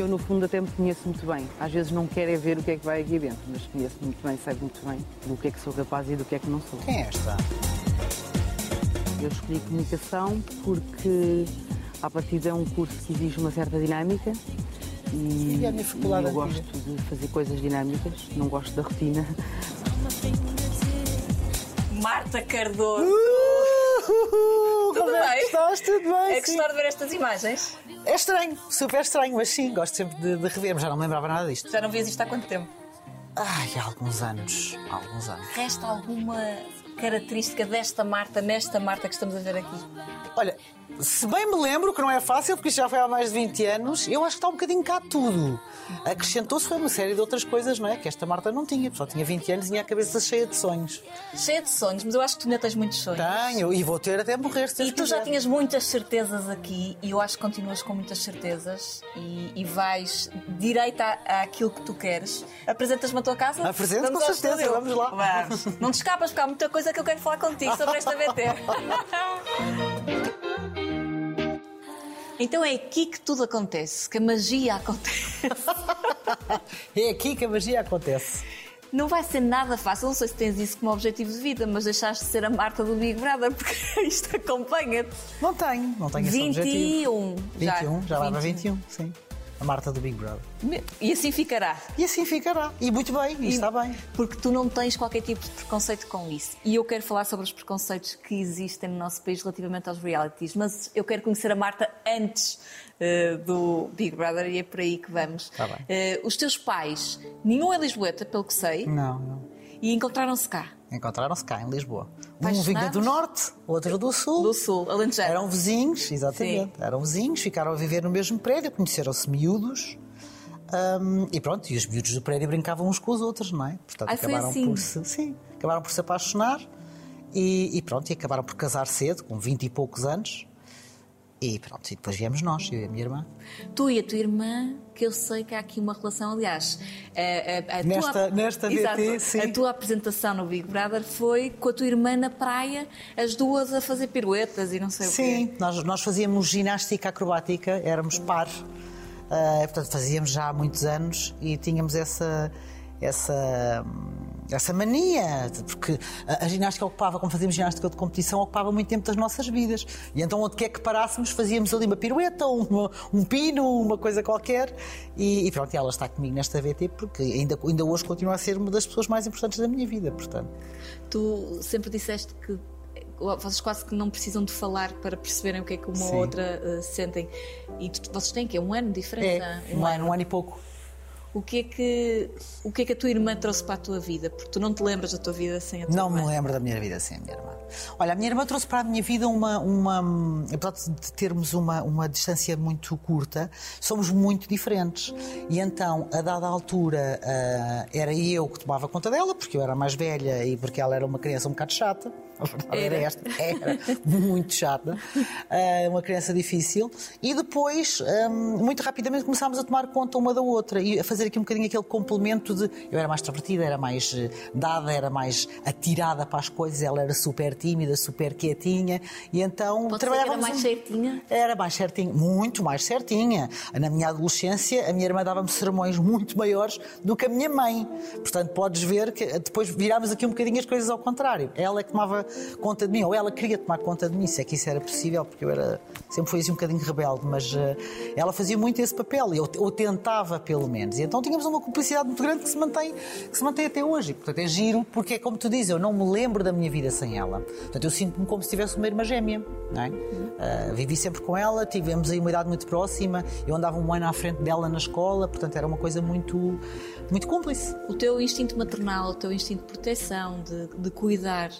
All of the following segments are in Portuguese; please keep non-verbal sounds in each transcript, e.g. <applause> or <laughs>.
eu, no fundo, até me conheço muito bem. Às vezes não quero é ver o que é que vai aqui dentro, mas conheço muito bem, sei muito bem do que é que sou capaz e do que é que não sou. Quem é esta? Eu escolhi comunicação porque, a partir é um curso que exige uma certa dinâmica e, E e eu gosto de fazer coisas dinâmicas, não gosto da rotina. Marta Cardoso. Uh, Tudo como é que bem? estás? Tudo bem? É sim. gostar de ver estas imagens? É estranho, super estranho, mas sim, gosto sempre de, de rever, já não me lembrava nada disto. Já não vias isto há quanto tempo? Ai, há alguns anos. Há alguns anos. Resta alguma característica desta Marta, nesta Marta que estamos a ver aqui? Olha, se bem me lembro, que não é fácil, porque isto já foi há mais de 20 anos, eu acho que está um bocadinho cá tudo. Acrescentou-se foi uma série de outras coisas, não é? Que esta Marta não tinha, só tinha 20 anos e tinha a cabeça cheia de sonhos. Cheia de sonhos, mas eu acho que tu ainda tens muitos sonhos. Tenho, e vou ter até morrer, se E tu já quiser. tinhas muitas certezas aqui e eu acho que continuas com muitas certezas e, e vais direito à, àquilo que tu queres. Apresentas-me a tua casa? Apresento, Vamos com certeza, estúdio? vamos lá. Vamos. Não te escapas, porque há muita coisa que eu quero falar contigo sobre esta <laughs> BT. <laughs> Então é aqui que tudo acontece, que a magia acontece. <laughs> É aqui que a magia acontece. Não vai ser nada fácil, não sei se tens isso como objetivo de vida, mas deixaste de ser a Marta do Big Brother, porque <laughs> isto acompanha-te. Não tenho, não tenho esse objetivo. 21. Já, 21, já vai para 21, sim. A Marta do Big Brother. E assim ficará. E assim ficará. E muito bem, e está bem. Porque tu não tens qualquer tipo de preconceito com isso. E eu quero falar sobre os preconceitos que existem no nosso país relativamente aos realities, mas eu quero conhecer a Marta antes eh, do Big Brother e é por aí que vamos. Tá bem. Eh, os teus pais, nenhum é Lisboeta, pelo que sei, Não, não. e encontraram-se cá, Encontraram-se cá, em Lisboa. Um vinha do Norte, outro do Sul. do Sul, Alentejano. Eram vizinhos, exatamente. Eram vizinhos, ficaram a viver no mesmo prédio, conheceram-se miúdos. hum, e pronto, e os miúdos do prédio brincavam uns com os outros, não é? Portanto, Ai, foi acabaram assim? por se. Sim, acabaram por se apaixonar e, e pronto, e acabaram por casar cedo, com 20 e poucos anos. E pronto, e depois viemos nós, eu e a minha irmã. Tu e a tua irmã, que eu sei que há aqui uma relação, aliás, a, a- a Nesta- tua, nesta Exato. sim. a tua apresentação no Big Brother foi com a tua irmã na praia, as duas a fazer piruetas e não sei o quê. Sim, nós, nós fazíamos ginástica acrobática, éramos par. Ah, portanto, fazíamos já há muitos anos e tínhamos essa, essa, essa mania, porque a, a ginástica ocupava, como fazíamos ginástica de competição, ocupava muito tempo das nossas vidas. E então, onde quer que parássemos, fazíamos ali uma pirueta, uma- um pino, uma coisa qualquer. E, e pronto, e ela está comigo nesta VT porque ainda, ainda hoje continua a ser uma das pessoas mais importantes da minha vida. Portanto, Tu sempre disseste que vocês quase que não precisam de falar para perceberem o que é que uma Sim. ou outra eh, sentem. E vocês têm que é um ano de diferença. é um ano, um ano e pouco. O que é que o que é que a tua irmã trouxe para a tua vida? Porque tu não te lembras da tua vida sem a tua Não irmã. me lembro da minha vida sem a minha irmã. Olha, a minha irmã trouxe para a minha vida uma. uma apesar de termos uma, uma distância muito curta, somos muito diferentes. E então, a dada altura, ah, era eu que tomava conta dela, porque eu era mais velha e porque ela era uma criança um bocado chata. A verdade era, Era. esta. <laughs> Era muito chata. Ah, uma criança difícil. E depois, ah, muito rapidamente, começámos a tomar conta uma da outra e a fazer aqui um bocadinho aquele complemento de. Eu era mais extrovertida, era mais eh, dada, era mais atirada para as coisas, ela era super tímida, super quietinha. E então Pode ser que era trabalhávamos. mais um- certinha? Era mais certinha, muito mais certinha. Na minha adolescência, a minha irmã dava-me sermões muito maiores do que a minha mãe. Portanto, podes ver que depois virámos aqui um bocadinho as coisas ao contrário. Ela é que tomava conta de mim, ou ela queria tomar conta de mim, se é que isso era possível, porque eu era sempre fui assim um bocadinho rebelde, mas eh, ela fazia muito esse papel, eu, ou tentava pelo menos. E então tínhamos uma cumplicidade muito grande que se mantém, que se mantém até hoje. Portanto, é giro, porque é como tu dizes, eu não me lembro da minha vida sem ela. Portanto, eu sinto-me como se tivesse uma irmã gêmea. Não é? Ah, vivi sempre com ela, tivemos aí uma idade muito próxima, eu andava um ano à frente dela na escola, portanto era uma coisa muito, muito cúmplice. O teu instinto maternal, o teu instinto de proteção, de, de cuidar,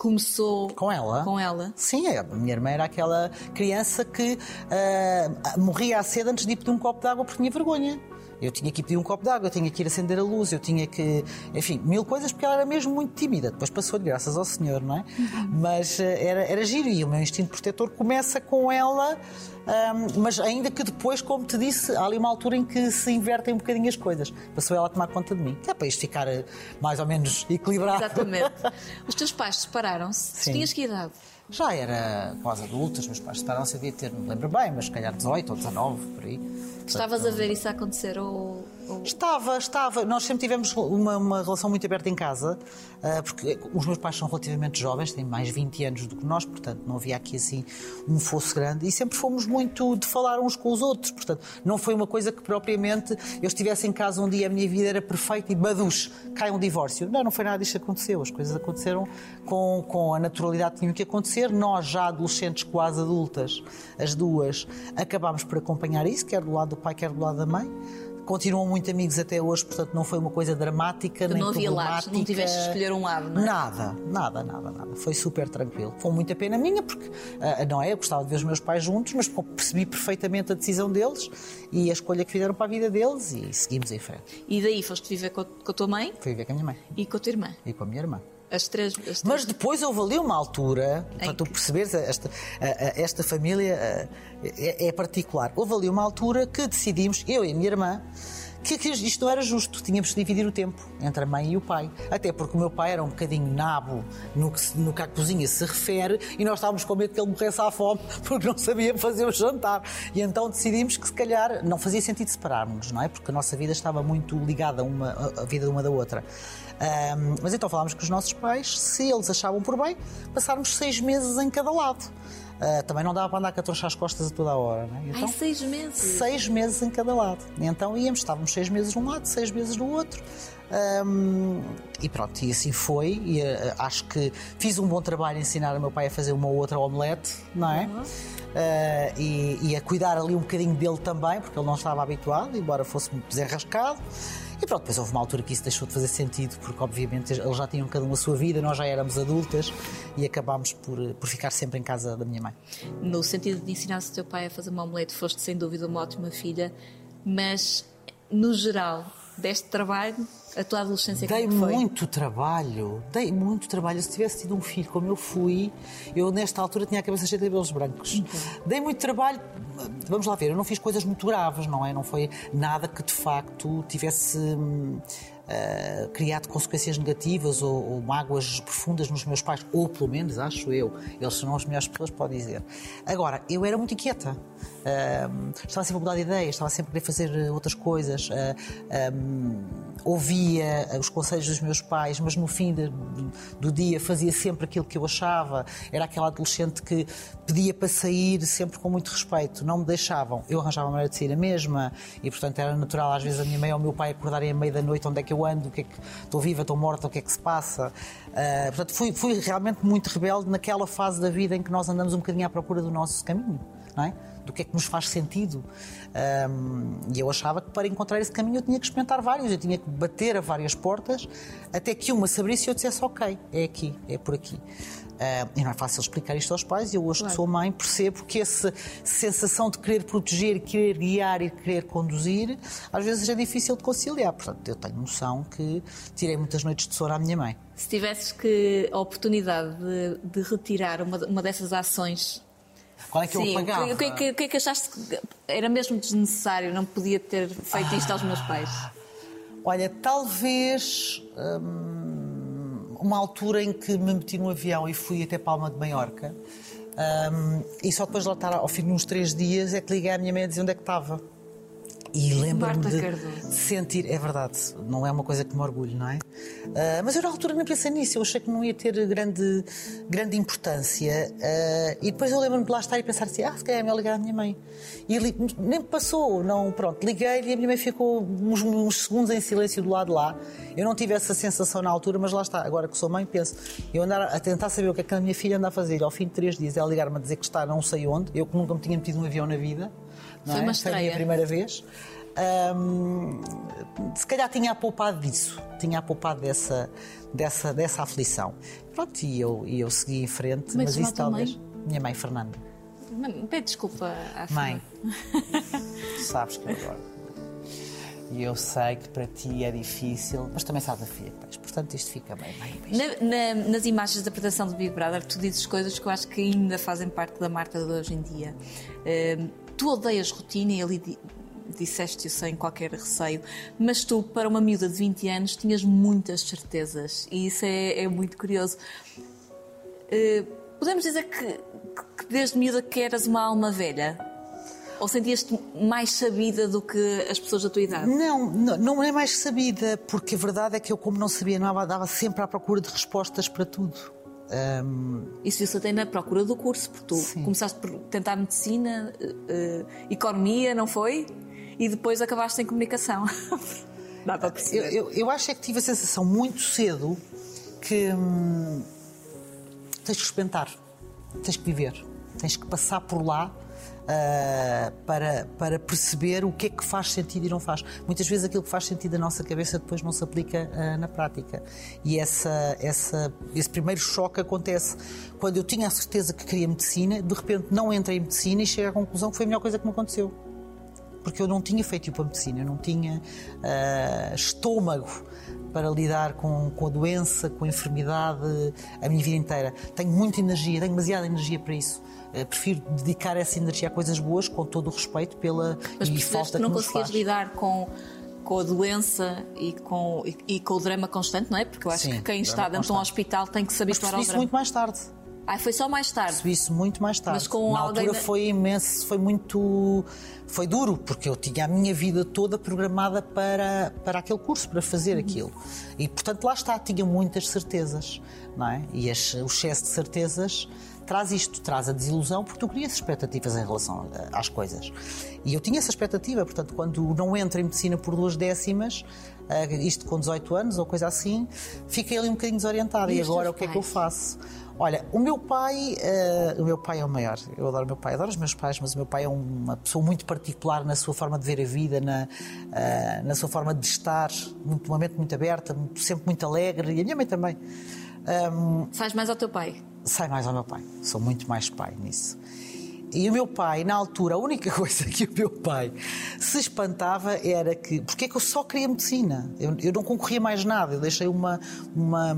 começou Com ela? Com ela. Sim, a minha irmã era aquela criança que ah, morria à sede antes de ir pedir um copo de água porque tinha vergonha. Eu tinha que ir pedir um copo de água, eu tinha que ir acender a luz, eu tinha que. Enfim, mil coisas porque ela era mesmo muito tímida. Depois passou-lhe, graças ao Senhor, não é? Mas ah, era, era giro e o meu instinto protetor começa com ela, mas ainda que depois, como te disse, há ali uma altura em que se invertem um bocadinho as coisas. Passou ela a tomar conta de mim, que é para isto ficar ah, mais ou menos equilibrado. Exatamente. <laughs> Os teus pais separaram-se. Tinhas que idade? Já era quase adulta, os meus pais separaram-se, devia ter, não me lembro bem, mas se calhar 18 ou 19, por aí. Estavas a ver isso acontecer ou... Estava, estava. Nós sempre tivemos uma, uma relação muito aberta em casa, uh, porque os meus pais são relativamente jovens, têm mais 20 anos do que nós, portanto não havia aqui assim um fosso grande e sempre fomos muito de falar uns com os outros, portanto não foi uma coisa que propriamente eu estivesse em casa um dia a minha vida era perfeita e baduz, cai um divórcio. Não, não foi nada disto que aconteceu. As coisas aconteceram com, com a naturalidade que tinham que acontecer. Nós, já adolescentes, quase adultas, as duas, acabámos por acompanhar isso, quer do lado do pai, quer do lado da mãe. Continuam muito amigos até hoje, portanto não foi uma coisa dramática, nem não havia problemática. lados, não tiveste de escolher um lado, não é? Nada, nada, nada, nada. Foi super tranquilo. Foi muita pena minha, porque ah, não é? Eu gostava de ver os meus pais juntos, mas percebi perfeitamente a decisão deles e a escolha que fizeram para a vida deles e seguimos em frente. E daí foste viver com a, com a tua mãe Fui ver com a minha mãe e com a tua irmã. e com a minha irmã. As três. As três. Mas depois houve ali uma altura, Em para tu que- perceberes, esta, esta família a, é, é particular. Houve ali uma altura que decidimos, eu e a minha irmã, que, que isto não era justo. Tínhamos de dividir o tempo entre a mãe e o pai. Até porque o meu pai era um bocadinho nabo no que, se- no que a cozinha se refere e nós estávamos com medo que ele morresse à fome <laughs> porque não sabia fazer o jantar. E então decidimos que se calhar não fazia sentido separarmos, não é? Porque a nossa vida estava muito ligada uma, a vida de uma da outra. Ahm, mas então falámos com os nossos pais, se eles achavam por bem, passarmos seis meses em cada lado. Ah, também não dava para andar com a troncha às costas a toda a hora, não é? Ai, Então, seis meses. seis meses em cada lado. E então íamos, estávamos seis meses de um lado, seis meses do outro. Ahm, e pronto, e assim foi. E ah, acho que fiz um bom trabalho a ensinar o meu pai a fazer uma ou outra omelete, não é? Ah, e, e a cuidar ali um bocadinho dele também, porque ele não estava habituado, embora fosse muito desenrascado. E pronto, depois houve uma altura que isso deixou de fazer sentido, porque obviamente eles já tinham cada um a sua vida, nós já éramos adultas e acabámos por, por ficar sempre em casa da minha mãe. No sentido de ensinar o teu pai a fazer uma omelete, foste sem dúvida uma ótima filha, mas no geral, deste trabalho, a tua adolescência Dei como foi? muito trabalho, dei muito trabalho. Se tivesse tido um filho como eu fui, eu nesta altura tinha a cabeça cheia de cabelos brancos. Dei muito trabalho, vamos lá ver, eu não fiz coisas muito graves, não é? Não foi nada que de facto tivesse hum, ah, criado consequências negativas ou, ou mágoas profundas nos meus pais, ou pelo menos acho eu. Eles são as melhores pessoas o dizer. Agora, eu era muito inquieta. Estava sempre a mudar de ideias, estava sempre a querer fazer eh, outras coisas. hum, ouvia os conselhos dos meus pais, mas no fim de- do dia fazia sempre aquilo que eu achava. Era aquela adolescente que pedia para sair sempre com muito respeito, não me deixavam. Eu arranjava a maneira de sair a mesma e, portanto, era natural às vezes a minha mãe ou o meu pai acordarem à meia da noite onde é que eu ando, o que é que estou viva, estou morta, o que é que se passa. Ah, portanto, fui, fui realmente muito rebelde naquela fase da vida em que nós andamos um bocadinho à procura do nosso caminho, não é? do que é que nos faz sentido. Ahm, e eu achava que para encontrar esse caminho eu tinha que experimentar vários, eu tinha que bater a várias portas até que uma se abrisse e eu dissesse: Ok, é aqui, é por aqui. E não é fácil explicar isto aos pais, e eu hoje que sou mãe percebo que essa sensação de querer proteger, querer guiar e querer conduzir, às vezes é difícil de conciliar. Portanto, eu tenho noção que tirei muitas noites de sono à minha mãe. Se tivesses que a oportunidade de, de retirar uma, uma dessas ações. Qual é que Sim, eu o pagava? o que é que- que é que achaste que era mesmo desnecessário? Não podia ter feito isto aos meus pais? Olha, talvez hum, uma altura em que me meti no avião e fui até Palma de Maiorca hum, e só depois de lá estar ao fim de uns três dias é que liguei à minha mãe a dizer onde é que estava. E lembro-me Marta de Cardoso. sentir, é verdade, não é uma coisa que me orgulho, não é? Ah, mas eu na altura nem pensei nisso, eu achei que não ia ter grande, grande importância. ah, e depois eu lembro-me de lá estar e pensar assim: ah, se calhar é melhor ligar à minha mãe. E li- nem passou, não, pronto, liguei e a minha mãe ficou uns, uns segundos em silêncio do lado de lá. Eu não tive essa sensação na altura, mas lá está, agora que sou mãe, penso, eu andar a tentar saber o que é que a minha filha anda a fazer. Ao fim de três dias, ela ligar-me a dizer que está não sei onde, eu que nunca me tinha metido num avião na vida. Não Foi é? uma Foi a minha estreia. primeira vez. Hum, se calhar tinha poupado disso, tinha poupado dessa, dessa, dessa aflição. Pronto, e eu, e eu segui em frente, mas chama isso talvez. mãe? Minha mãe Fernanda. Pede desculpa à Mãe, <laughs> sabes que eu adoro. E eu sei que para ti é difícil, mas também sabes a filha que tens. Portanto, isto fica bem, bem, bem. Na- na- nas imagens da apresentação do Big Brother, tu dizes coisas que eu acho que ainda fazem parte da Marta de hoje em dia. Hum, tu odeias rotina e ali di- disseste isso sem qualquer receio, mas tu, para uma miúda de 20 anos, tinhas muitas certezas e isso é, é muito curioso. Uh, Podemos dizer que, que desde miúda que eras uma alma velha? Ou sentias-te mais sabida do que as pessoas da tua idade? Não, não, não é mais sabida, porque a verdade é que eu, como não sabia nada, dava sempre à procura de respostas para tudo. Um... Isso viu-se até na procura do curso, porque tu Sim. começaste por tentar medicina, uh, economia, não foi? E depois acabaste em comunicação. <laughs> Dá para perceber. Eu, eu, eu, acho é que tive a sensação muito cedo que hum, tens que experimentar, tens que viver, tens que passar por lá uh, para, para perceber o que é que faz sentido e não faz. Muitas vezes aquilo que faz sentido na nossa cabeça depois não se aplica uh, na prática. E essa, essa, esse primeiro choque acontece quando eu tinha a certeza que queria medicina, de repente não entrei em medicina e chego à conclusão que foi a melhor coisa que me aconteceu. Porque eu não tinha feito para medicina, eu não tinha uh, estômago para lidar com, com a doença, com a enfermidade a minha vida inteira. Tenho muita energia, tenho demasiada energia para isso. Uh, prefiro dedicar essa energia a coisas boas, com todo o respeito pela Mas e falta que não conseguias lidar com com a doença e com, e, e, com o drama constante, não é? Porque eu acho Sim, que quem está dentro de um hospital tem que se habituar ao drama. muito mais tarde. Ah, foi só mais tarde? Percebi isso muito mais tarde. Mas com Na altura foi imenso, foi muito. Foi duro, porque eu tinha a minha vida toda programada para, para aquele curso, para fazer uhum. aquilo. E, portanto, lá está, tinha muitas certezas, não é? E as, o excesso de certezas traz isto, traz a desilusão, porque tu crias expectativas em relação às coisas. E eu tinha essa expectativa, portanto, quando não entro em medicina por duas décimas, uh, isto com 18 anos ou coisa assim, fiquei ali um bocadinho desorientada. E, e agora o que é que eu faço? Olha, o meu pai, uh, o meu pai é o maior. Eu adoro o meu pai, adoro os meus pais, mas o meu pai é uma pessoa muito particular na sua forma de ver a vida, na, uh, na sua forma de estar, muito, uma mente muito aberta, sempre muito alegre, e a minha mãe também. Um, Sais mais ao teu pai? Sai mais ao meu pai. Sou muito mais pai nisso. E o meu pai, na altura, a única <laughs> coisa que o meu pai se espantava era que. Porque é que eu só queria medicina? Eu, eu não concorria mais nada. Eu deixei uma, uma,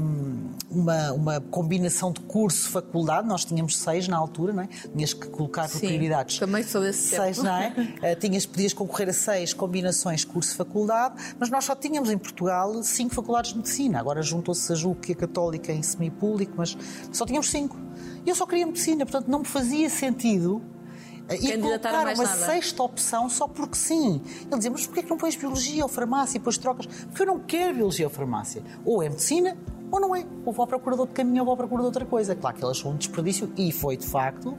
uma, uma, combinação de curso, faculdade. Nós tínhamos seis na altura, não é? Tinhas que colocar por prioridades. Também sou desse Seis, tempo. não é? uh, <laughs> tinhas, podias concorrer a seis combinações curso-faculdade, mas nós só tínhamos em Portugal cinco faculdades de medicina. Agora juntou-se a JUC e a Católica em semipúblico, mas só tínhamos cinco. E eu só queria medicina, portanto não me fazia sentido e colocar uma nada. sexta opção só porque sim. Ele dizia, mas porquê é que não pões biologia ou farmácia e depois trocas? Porque eu não quero biologia ou farmácia. Ou é medicina ou não é. Ou vou à procura de outro caminho ou vou à procura de outra coisa. Claro que ele achou um desperdício e foi de facto,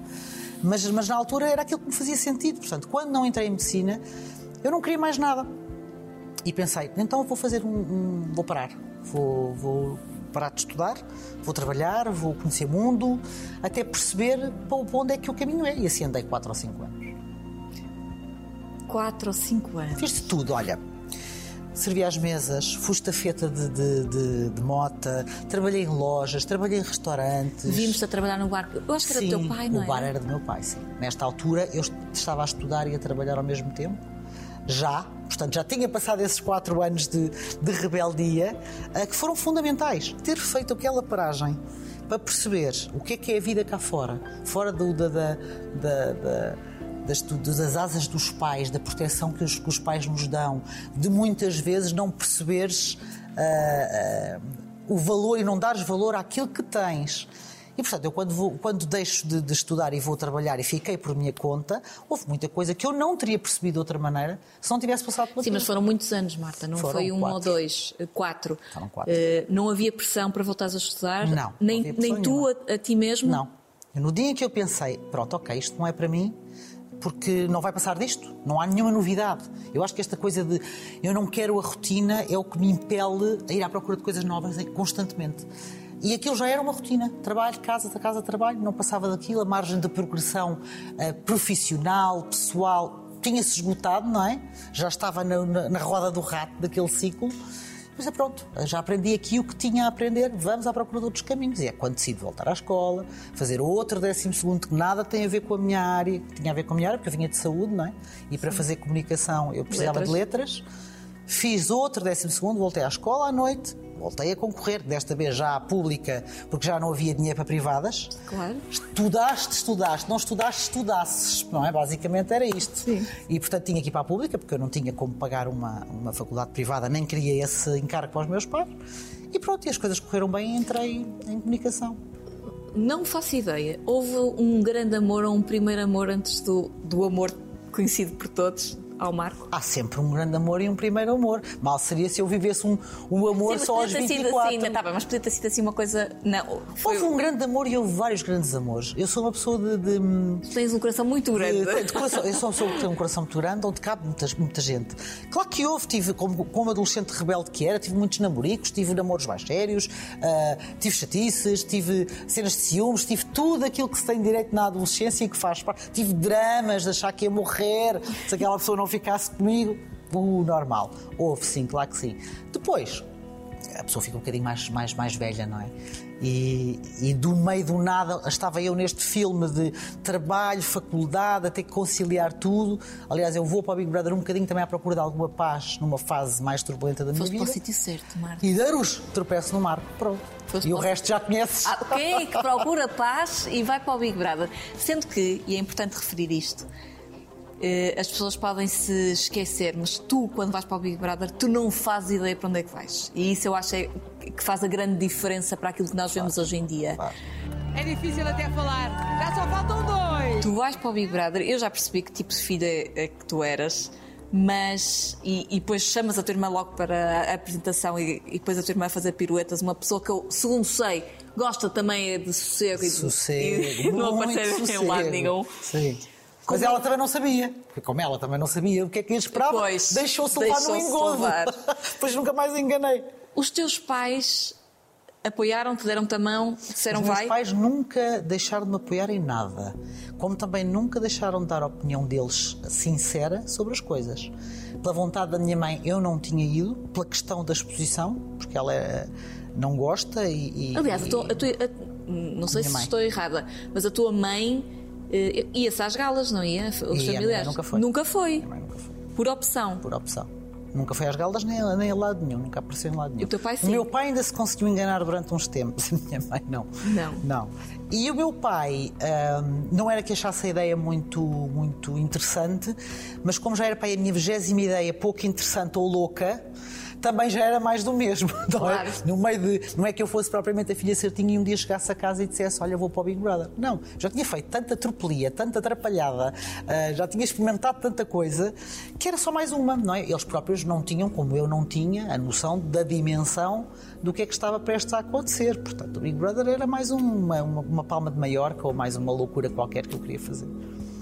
mas, mas na altura era aquilo que me fazia sentido. Portanto, quando não entrei em medicina, eu não queria mais nada. E pensei, então vou fazer um. um vou parar. Vou, vou parar de estudar, vou trabalhar, vou conhecer o mundo, até perceber para onde é que o caminho é. E assim andei 4 ou 5 anos. 4 ou 5 anos? Fiz de tudo, olha. Servi às mesas, fui estafeta de, de, de, de, mota, trabalhei em lojas, trabalhei em restaurantes. Vimos-te a trabalhar no bar. Eu acho que era sim, do teu pai, não é? O bar era do meu pai, sim. Nesta altura eu estava a estudar e a trabalhar ao mesmo tempo já, portanto, já tinha passado esses quatro anos de, de rebeldia, uh, que foram fundamentais. Ter feito aquela paragem para perceber o que é que é a vida cá fora, fora do, da, da, da, das, das, asas dos pais, da proteção que os, que os, pais nos dão, de muitas vezes não perceberes uh, uh, o valor e não dares valor àquilo que tens. E, portanto, eu quando, vou, quando deixo de, de, estudar e vou trabalhar e fiquei por minha conta, houve muita coisa que eu não teria percebido de outra maneira se não tivesse passado pela Sim, mas foram muitos anos, Marta, não foram foi um quatro. ou dois, eh, quatro. Foram quatro. Uh, não havia pressão para voltares a estudar? Não. Nem, não nem tu a, a, ti mesmo? Não. No dia em que eu pensei, pronto, ok, isto não é para mim, porque não vai passar disto, não há nenhuma novidade. Eu acho que esta coisa de eu não quero a rotina é o que me impele a ir à procura de coisas novas constantemente. E aquilo já era uma rotina. Trabalho, casa, casa, trabalho, não passava daquilo. A margem de progressão uh, profissional, pessoal, tinha-se esgotado, não é? Já estava na, na, na, roda do rato daquele ciclo. Mas é pronto, já aprendi aqui o que tinha a aprender, vamos à procura de outros caminhos. E é quando decido voltar à escola, fazer outro décimo segundo que nada tem a ver com a minha área, que tinha a ver com a minha área, porque eu vinha de saúde, não é? E para Sim. fazer comunicação eu precisava letras. de letras. Fiz outro décimo segundo, voltei à escola à noite, voltei a concorrer, desta vez já à pública, porque já não havia dinheiro para privadas. Claro. Estudaste, estudaste, não estudaste, estudasses, não é? Basicamente era isto. Sim. E portanto tinha que ir para a pública, porque eu não tinha como pagar uma, uma faculdade privada, nem queria esse encargo para os meus pais. E pronto, e as coisas correram bem e entrei em comunicação. não faço ideia. Houve um grande amor ou um primeiro amor antes do, do amor conhecido por todos? Ao Marco? Há sempre um grande amor e um primeiro amor. Mal seria se eu vivesse um, um amor Sim, só aos podia ter sido 24. Assim, tá bem, mas podia ter sido assim uma coisa. Não, foi... Houve um grande amor e houve vários grandes amores. Eu sou uma pessoa de. de Tens um coração muito grande. de- de coração- eu sou uma pessoa que tem um coração muito grande, onde cabe muita, muita gente. Claro que houve, tive, como, como adolescente rebelde que era, tive muitos namoricos, tive namoros mais sérios, ah, tive chatices, tive cenas de ciúmes, tive tudo aquilo que se tem direito na adolescência e que faz parte. Tive dramas de achar que ia morrer se aquela pessoa não ficasse comigo. O normal. Houve, sim, claro que sim. Depois, a pessoa fica um bocadinho mais, mais, mais velha, não é? E, e do meio do nada estava eu neste filme de trabalho, faculdade, a ter que conciliar tudo. Aliás, eu vou para o Big Brother um bocadinho também à procura de alguma paz numa fase mais turbulenta da minha Foste para o vida. sítio certo, Marco. E darus, tropeço no marco, pronto. Foste e o resto já conheces. Ah, quem é que procura paz e vai para o Big Brother? Sendo que, e é importante referir isto, as pessoas podem se esquecer, mas tu, quando vais para o Big Brother, tu não fazes ideia para onde é que vais. E isso eu acho é que faz a grande diferença para aquilo que nós vemos hoje em dia. É difícil até falar. Já só faltam dois. Tu vais para o Big Brother, eu já percebi que tipo de filha é que tu eras, mas. E, e depois chamas a tua irmã logo para a apresentação e, e depois a tua irmã a fazer piruetas. Uma pessoa que eu, segundo sei, gosta também de sossego e de, Sossego. <laughs> e não muito aparecer em sossego. lado nenhum. Sim. Mas ela também não sabia. Porque como ela também não sabia o que é que ia esperar, Pois, deixou-se levar no deixou-se engodo. Depois <laughs> nunca mais enganei. Os teus pais apoiaram-te, deram-te a mão, disseram Os meus vai. pais nunca deixaram de me apoiar em nada, como também nunca deixaram de dar a opinião deles sincera sobre as coisas. Pela vontade da minha mãe, eu não tinha ido, pela questão da exposição, porque ela eh, não gosta e. e- Aliás, a tua- a tua- a- não sei se mãe. estou errada, mas a tua mãe ia-se às galas, não ia? Os a minha mãe familiares. nunca foi. Nunca foi. Nunca foi, Por opção. por opção. Nunca foi às galdas nem, nem a lado nenhum, nunca apareceu em lado nenhum. O teu pai, sim? O meu pai ainda se conseguiu enganar durante uns tempos, <laughs> a minha mãe não. Não. Não. E o meu pai ahm, não era que achasse a ideia muito, muito interessante, mas como já era pai a minha vigésima ideia pouco interessante ou louca, também já era mais do mesmo. <laughs> Não, é? Claro. no meio de, não é que eu fosse propriamente a filha certinha e um dia chegasse a casa e dissesse: Olha, vou para o Big Brother. Não, já tinha feito tanta tropelia, tanta atrapalhada, ah, já tinha experimentado tanta coisa que era só mais uma, não é? Eles próprios não tinham, como eu não tinha, a noção da dimensão do que é que estava prestes a acontecer. Portanto, o Big Brother era mais um, uma, uma, uma palma de Maiorca ou mais uma loucura qualquer que eu queria fazer.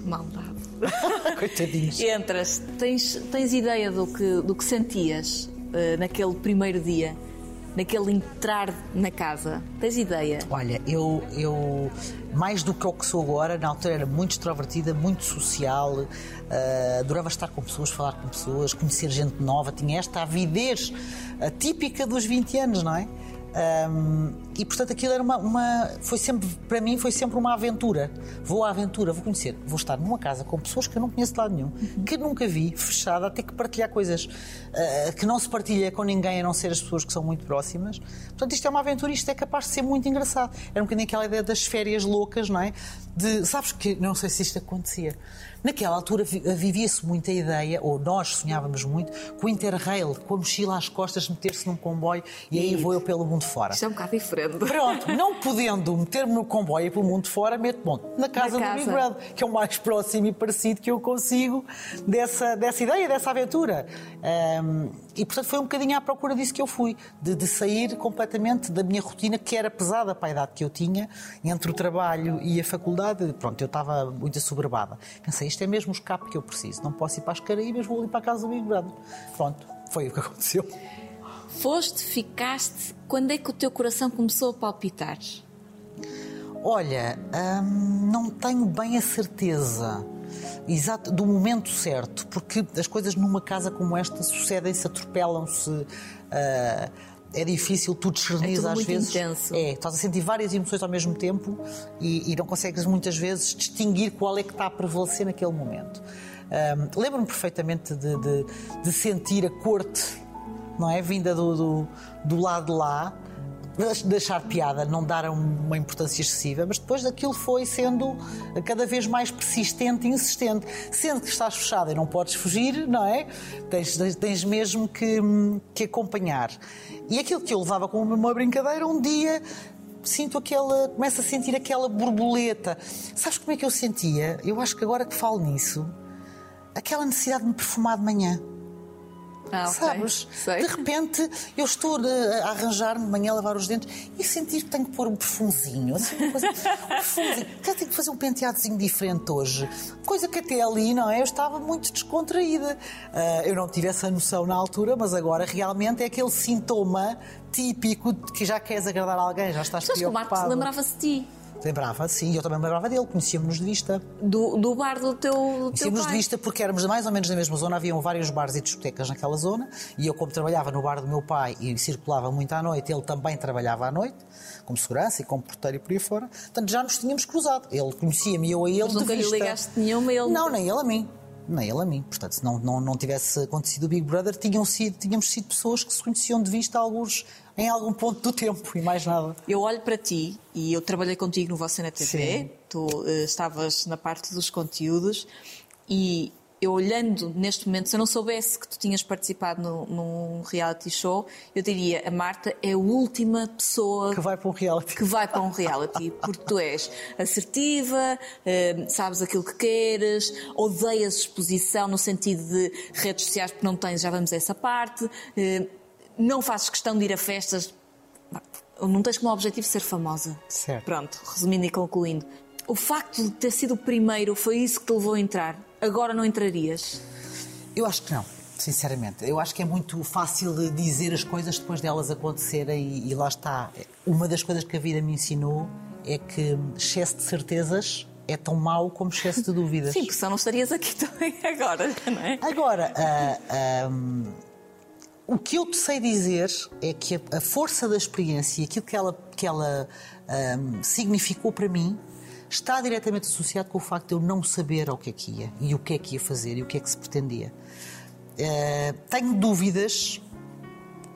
Maldade. <laughs> Coitadinhos. Entras, tens, tens ideia do que, do que sentias eh, naquele primeiro dia, naquele entrar na casa? Tens ideia? Olha, eu, eu, mais do que o que sou agora, na altura era muito extrovertida, muito social, eh, adorava estar com pessoas, falar com pessoas, conhecer gente nova, tinha esta avidez eh, típica dos 20 anos, não é? Ahm, e portanto aquilo era uma, uma- foi sempre para mim foi sempre uma aventura. Vou à aventura vou conhecer vou estar numa casa com pessoas que eu não conheço de lado nenhum que nunca vi fechada a ter que partilhar coisas ah, que não se partilha com ninguém a não ser as pessoas que são muito próximas. Portanto isto é uma aventura e isto é capaz de ser muito engraçado. Era um bocadinho aquela ideia das férias loucas não é? De sabes que não sei se isto acontecia naquela altura vi- vivia-se muito a ideia ou nós sonhávamos muito com o Interrail com a mochila às costas meter-se num comboio e aí vou eu pelo mundo fora Isto é um bocado diferente. Pronto, <laughs> não podendo meter-me no comboio pelo mundo fora, meto-me na casa Na do Big casa. Brother, que é o mais próximo e parecido que eu consigo dessa, dessa ideia, dessa aventura. Ahm, e portanto foi um bocadinho à procura disso que eu fui, de, de sair completamente da minha rotina, que era pesada para a idade que eu tinha, entre o trabalho e a faculdade. Pronto, eu estava muito assoberbada. Pensei, isto é mesmo o escape que eu preciso, não posso ir para as Caraíbas, vou ali para a casa do Big Brother. Pronto, foi o que <laughs> aconteceu. Foste, ficaste. Quando é que o teu coração começou a palpitar? Olha, hum, não tenho bem a certeza exato do momento certo, porque as coisas numa casa como esta sucedem-se, atropelam-se. ah, é difícil, tu discernires É às vezes. intenso. É, estás a sentir várias emoções ao mesmo tempo e, e não consegues muitas vezes distinguir qual é que está a prevalecer naquele momento. Hum, Lembro-me perfeitamente de, de- de sentir a corte, não é? Vinda do, do, do lado de lá, de achar piada, não dar uma importância excessiva, mas depois daquilo foi sendo cada vez mais persistente e insistente. Sendo que estás fechada e não podes fugir, não é? Tens, tens mesmo que, que acompanhar. E aquilo que eu levava como uma brincadeira, um dia sinto aquela. começo a sentir aquela borboleta. Sabes como é que eu sentia? Eu acho que agora que falo nisso, aquela necessidade de me perfumar de manhã. Ah, ok. Sabes? Sei. De repente eu estou eh, a arranjar-me de manhã a lavar os dentes e sentir que tenho que pôr um perfumezinho. Assim, uma coisa, um perfumezinho. Que tenho que fazer um penteadozinho diferente hoje. Coisa que até ali, não é? Eu estava muito descontraída. Ah, eu não tive essa noção na altura, mas agora realmente é aquele sintoma típico de que já queres agradar alguém, já estás Sabes que o Marcos preocupado. lembrava-se de ti, Lembrava, sim, eu também me lembrava dele, conhecíamos-nos de vista. do, do bar do teu, do teu Conhecíamos de vista porque éramos mais ou menos na mesma zona, haviam vários bares e discotecas naquela zona, e eu, como trabalhava no bar do meu pai e circulava muito à noite, ele também trabalhava à noite, como segurança e como porteiro e por aí fora, portanto já nos tínhamos cruzado. Ele conhecia-me eu a ele Mas de nunca lhe ligaste nenhuma, ele Não, nem ele a mim. Nem ele a mim. Portanto, se não, não, não tivesse acontecido o Big Brother, tinham sido, tínhamos sido pessoas que se conheciam de vista alguns, em algum ponto do tempo e mais nada. Eu olho para ti e eu trabalhei contigo no Você na TV, Sim. tu eh, estavas na parte dos conteúdos e eu olhando neste momento, se eu não soubesse que tu tinhas participado no- num reality show, eu diria a Marta é a última pessoa Que vai para um reality. que vai para um reality, porque tu és assertiva, eh, sabes aquilo que queres, odeias exposição no sentido de redes sociais porque não tens, já vamos a essa parte, eh, não fazes questão de ir a festas, não tens como objetivo ser famosa. Certo. Pronto, resumindo e concluindo. O facto de ter sido o primeiro foi isso que te levou a entrar. Agora não entrarias? Eu acho que não, sinceramente. Eu acho que é muito fácil dizer as coisas depois delas acontecerem e, e lá está. Uma das coisas que a vida me ensinou é que excesso de certezas é tão mau como excesso de dúvidas. <laughs> Sim, porque senão não estarias aqui <laughs> também agora, não é? Agora, ah, ah, o que eu te sei dizer é que a, força da experiência e aquilo que ela, que ela ah, significou para mim está diretamente associado com o facto de eu não saber ao que é que ia e o que é que ia fazer e o que é que se pretendia. Ah, tenho dúvidas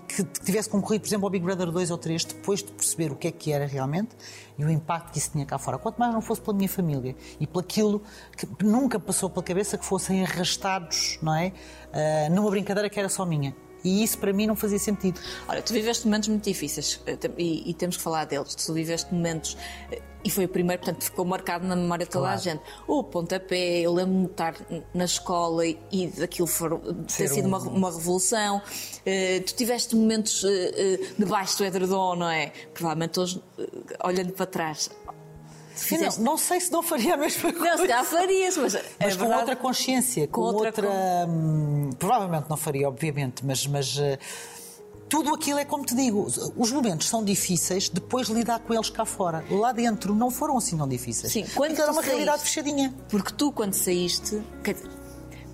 que tivesse concorrido, por exemplo, ao Big Brother 2 ou 3, depois de perceber o que é que era realmente e o impacto que isso tinha cá fora. Quanto mais não fosse pela minha família e pelo aquilo que nunca passou pela cabeça que fossem arrastados, não é? Ah, numa brincadeira que era só minha. E isso para mim não fazia sentido. Olha, tu viveste momentos muito difíceis eh, e, e temos que falar deles. Tu viveste momentos eh, e foi o primeiro, portanto, ficou marcado na memória de toda a Claro. gente. O pontapé, eu lembro-me de estar na escola e, e daquilo for, ter Ser sido uma, um- uma revolução. Eh, tu tiveste momentos eh, eh, debaixo do edredom, não é? Provavelmente hoje, olhando para trás. Fizeste- não, não sei se não faria a mesma coisa. Não, se calhar farias, mas, Mas é com verdade. outra consciência, com, Com outra outra. hum, provavelmente não faria, obviamente, mas. mas eh, tudo aquilo é como te digo, os momentos são difíceis, depois lidar com eles cá fora. Lá dentro não foram assim tão difíceis. Sim, quando Porque era uma realidade saíste- fechadinha. Porque tu, quando saíste,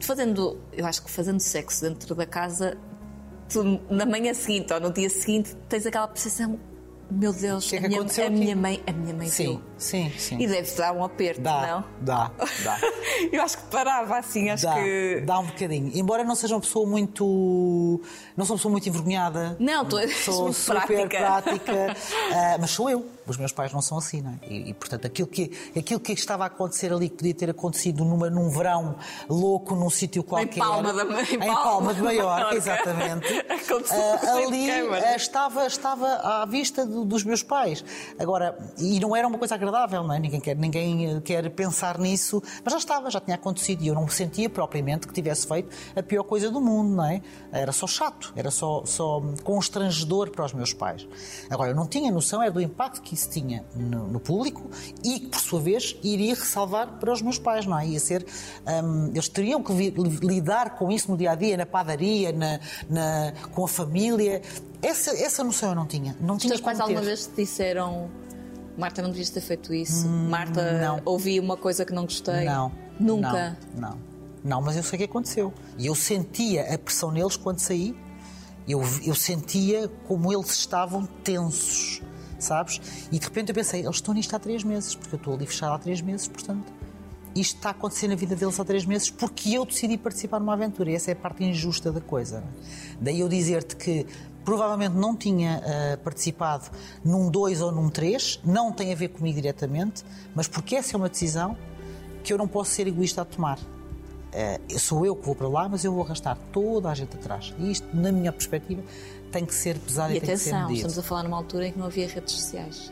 fazendo, eu acho que fazendo sexo dentro da casa, tu na manhã seguinte ou no dia seguinte tens aquela percepção, meu Deus, que é a, minha, a minha mãe, a minha mãe Sim, viu. Sim, sim. E deve dar um aperto, Dá, não? dá, dá. <laughs> eu acho que parava assim, acho Dá, que. dá um bocadinho. Embora não seja uma pessoa muito. Não sou uma pessoa muito envergonhada. Não, tu és <laughs> sou muito super prática. prática, <laughs> ah, mas sou eu. Os meus pais não são assim, não é? E, e, portanto, aquilo que, aquilo que estava a acontecer ali, que podia ter acontecido numa, num verão louco, num sítio qualquer. Palma da- em em Palma. Palma de Maiorca, exatamente. Sem ali ah, estava, estava à vista do- dos meus pais. Agora, e não era uma coisa agradável, não é? Ninguém quer, ninguém eh, quer pensar nisso, mas já estava, já tinha acontecido e eu não sentia propriamente que tivesse feito a pior coisa do mundo, não é? Era só chato, era só, só constrangedor para os meus pais. Agora, eu não tinha noção era do impacto que isso tinha no, no público e que, por sua vez, iria ressalvar para os meus pais, não é? Ia ser. hum, eles teriam que lidar com isso no dia a dia, na padaria, na, na- com a família. Essa, essa noção eu não tinha. Não Os tinha teus pais alguma vez te disseram Marta, não devias ter feito isso? Marta, Hum, não. ouvi uma coisa que não gostei? Não. Nunca? Não, não. Não, mas eu sei o que aconteceu. E eu sentia a pressão neles quando saí. Eu, eu sentia como eles estavam tensos, sabes? E de repente eu pensei, eles estão nisto há três meses, porque eu estou ali fechado há três meses, portanto, isto está a acontecer na vida deles há três meses porque eu decidi participar numa aventura. E essa é a parte injusta da coisa. é? Daí eu dizer-te que provavelmente não tinha ah, participado num 2 ou num 3, não tem a ver comigo diretamente, mas porque essa é uma decisão que eu não posso ser egoísta a tomar. Eh, sou eu que vou para lá, mas eu vou arrastar toda a gente atrás. E isto, na minha perspectiva, tem que ser pesado e, E tem que ser atenção, medido. estamos a falar numa altura em que não havia redes sociais.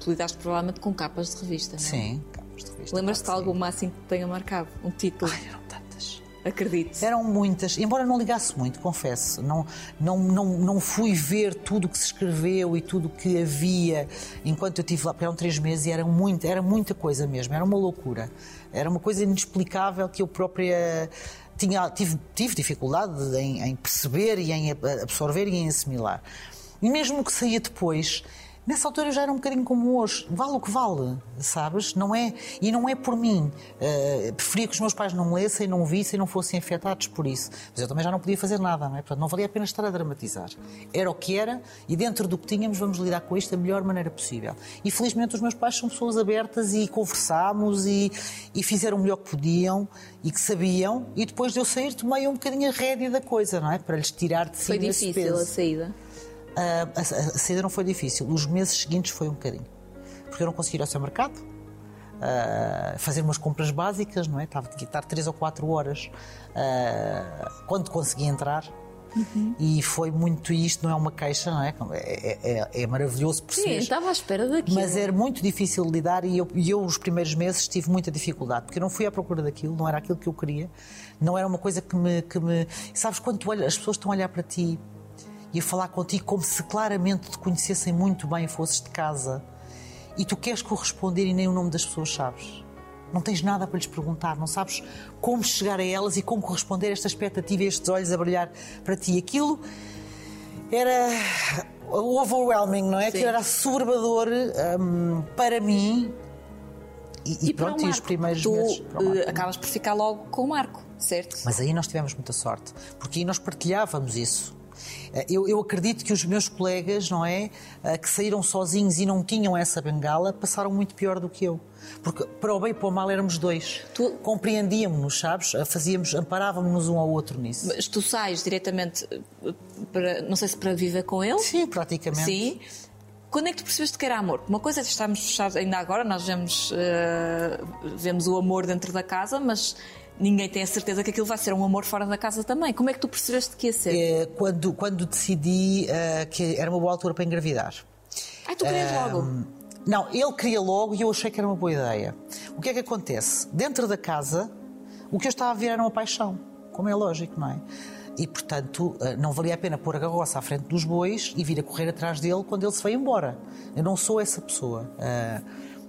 tu lidaste provavelmente com capas de revista, não é? Sim, capas de revista. Lembras-te de alguma assim que te tenha marcado? Um título? sim. Acredite. Eram muitas, embora não ligasse muito, confesso. Não, não, não, não fui ver tudo o que se escreveu e tudo o que havia enquanto eu estive lá, porque eram três meses e era, muito, era muita coisa mesmo, era uma loucura. Era uma coisa inexplicável que eu própria tinha, tive, tive dificuldade em, em perceber e em absorver e em assimilar. E mesmo o que saía depois, Nessa altura eu já era um bocadinho como hoje. Vale o que vale, sabes? Não é, e não é por mim. Uh, preferia que os meus pais não me lessem, não vissem, não fossem afetados por isso. Mas eu também já não podia fazer nada, não é? Portanto, não valia a pena estar a dramatizar. Era o que era e dentro do que tínhamos vamos lidar com isto da melhor maneira possível. E felizmente os meus pais são pessoas abertas e conversámos e, e fizeram o melhor que podiam e que sabiam. E depois de eu sair tomei um bocadinho a rédea da coisa, não é? Para lhes tirar de cima Foi difícil a saída. Uh, a, a saída não foi difícil. Os meses seguintes foi um bocadinho. Porque eu não conseguia ir ao seu mercado, uh, fazer umas compras básicas, não é? Estava de estar 3 ou 4 horas uh, quando consegui entrar. Uhum. E foi muito isto, não é uma queixa, não é? É, é, é maravilhoso perceber. Sim, estava à espera daquilo. Mas era muito difícil lidar e eu, e eu, os primeiros meses, tive muita dificuldade, porque eu não fui à procura daquilo, não era aquilo que eu queria, não era uma coisa que me. Que me... Sabes, quando olhas, as pessoas estão a olhar para ti e a falar contigo como se claramente te conhecessem muito bem fosses de casa e tu queres corresponder e nem o nome das pessoas sabes. Não tens nada para lhes perguntar, não sabes como chegar a elas e como corresponder a esta expectativa e estes olhos a brilhar para ti. Aquilo era overwhelming, não é? Sim. Aquilo era soberbador um, para mim. E, e, E para pronto, e os primeiros tu meses. Marco. acabas por ficar logo com o Marco, certo? Mas aí nós tivemos muita sorte, porque aí nós partilhávamos isso. Eh, Eu, eu acredito que os meus colegas, não é, eh, que saíram sozinhos e não tinham essa bengala, passaram muito pior do que eu. Porque para o bem e para o mal éramos dois. Tu- Compreendíamos-nos, sabes? Eh, Fazíamos, amparávamos-nos um ao outro nisso. Mas tu sais diretamente para, não sei se para viver com ele? Sim, praticamente. Sim. Quando é que tu percebeste que era amor? Uma coisa é estarmos fechados, ainda agora nós vemos, eh, vemos o amor dentro da casa, mas ninguém tem a certeza que aquilo vai ser um amor fora da casa também. Como é que tu percebeste que ia ser? Eh, Quando, quando decidi eh, que era uma boa altura para engravidar. Ai, tu querias logo. Ahm, Não, ele queria logo e eu achei que era uma boa ideia. O que é que acontece? Dentro da casa, o que eu estava a ver era uma paixão, como é lógico, não é? E, portanto, eh, não valia a pena pôr a carroça à frente dos bois e vir a correr atrás dele quando ele se foi embora. Eu não sou essa pessoa. Eh,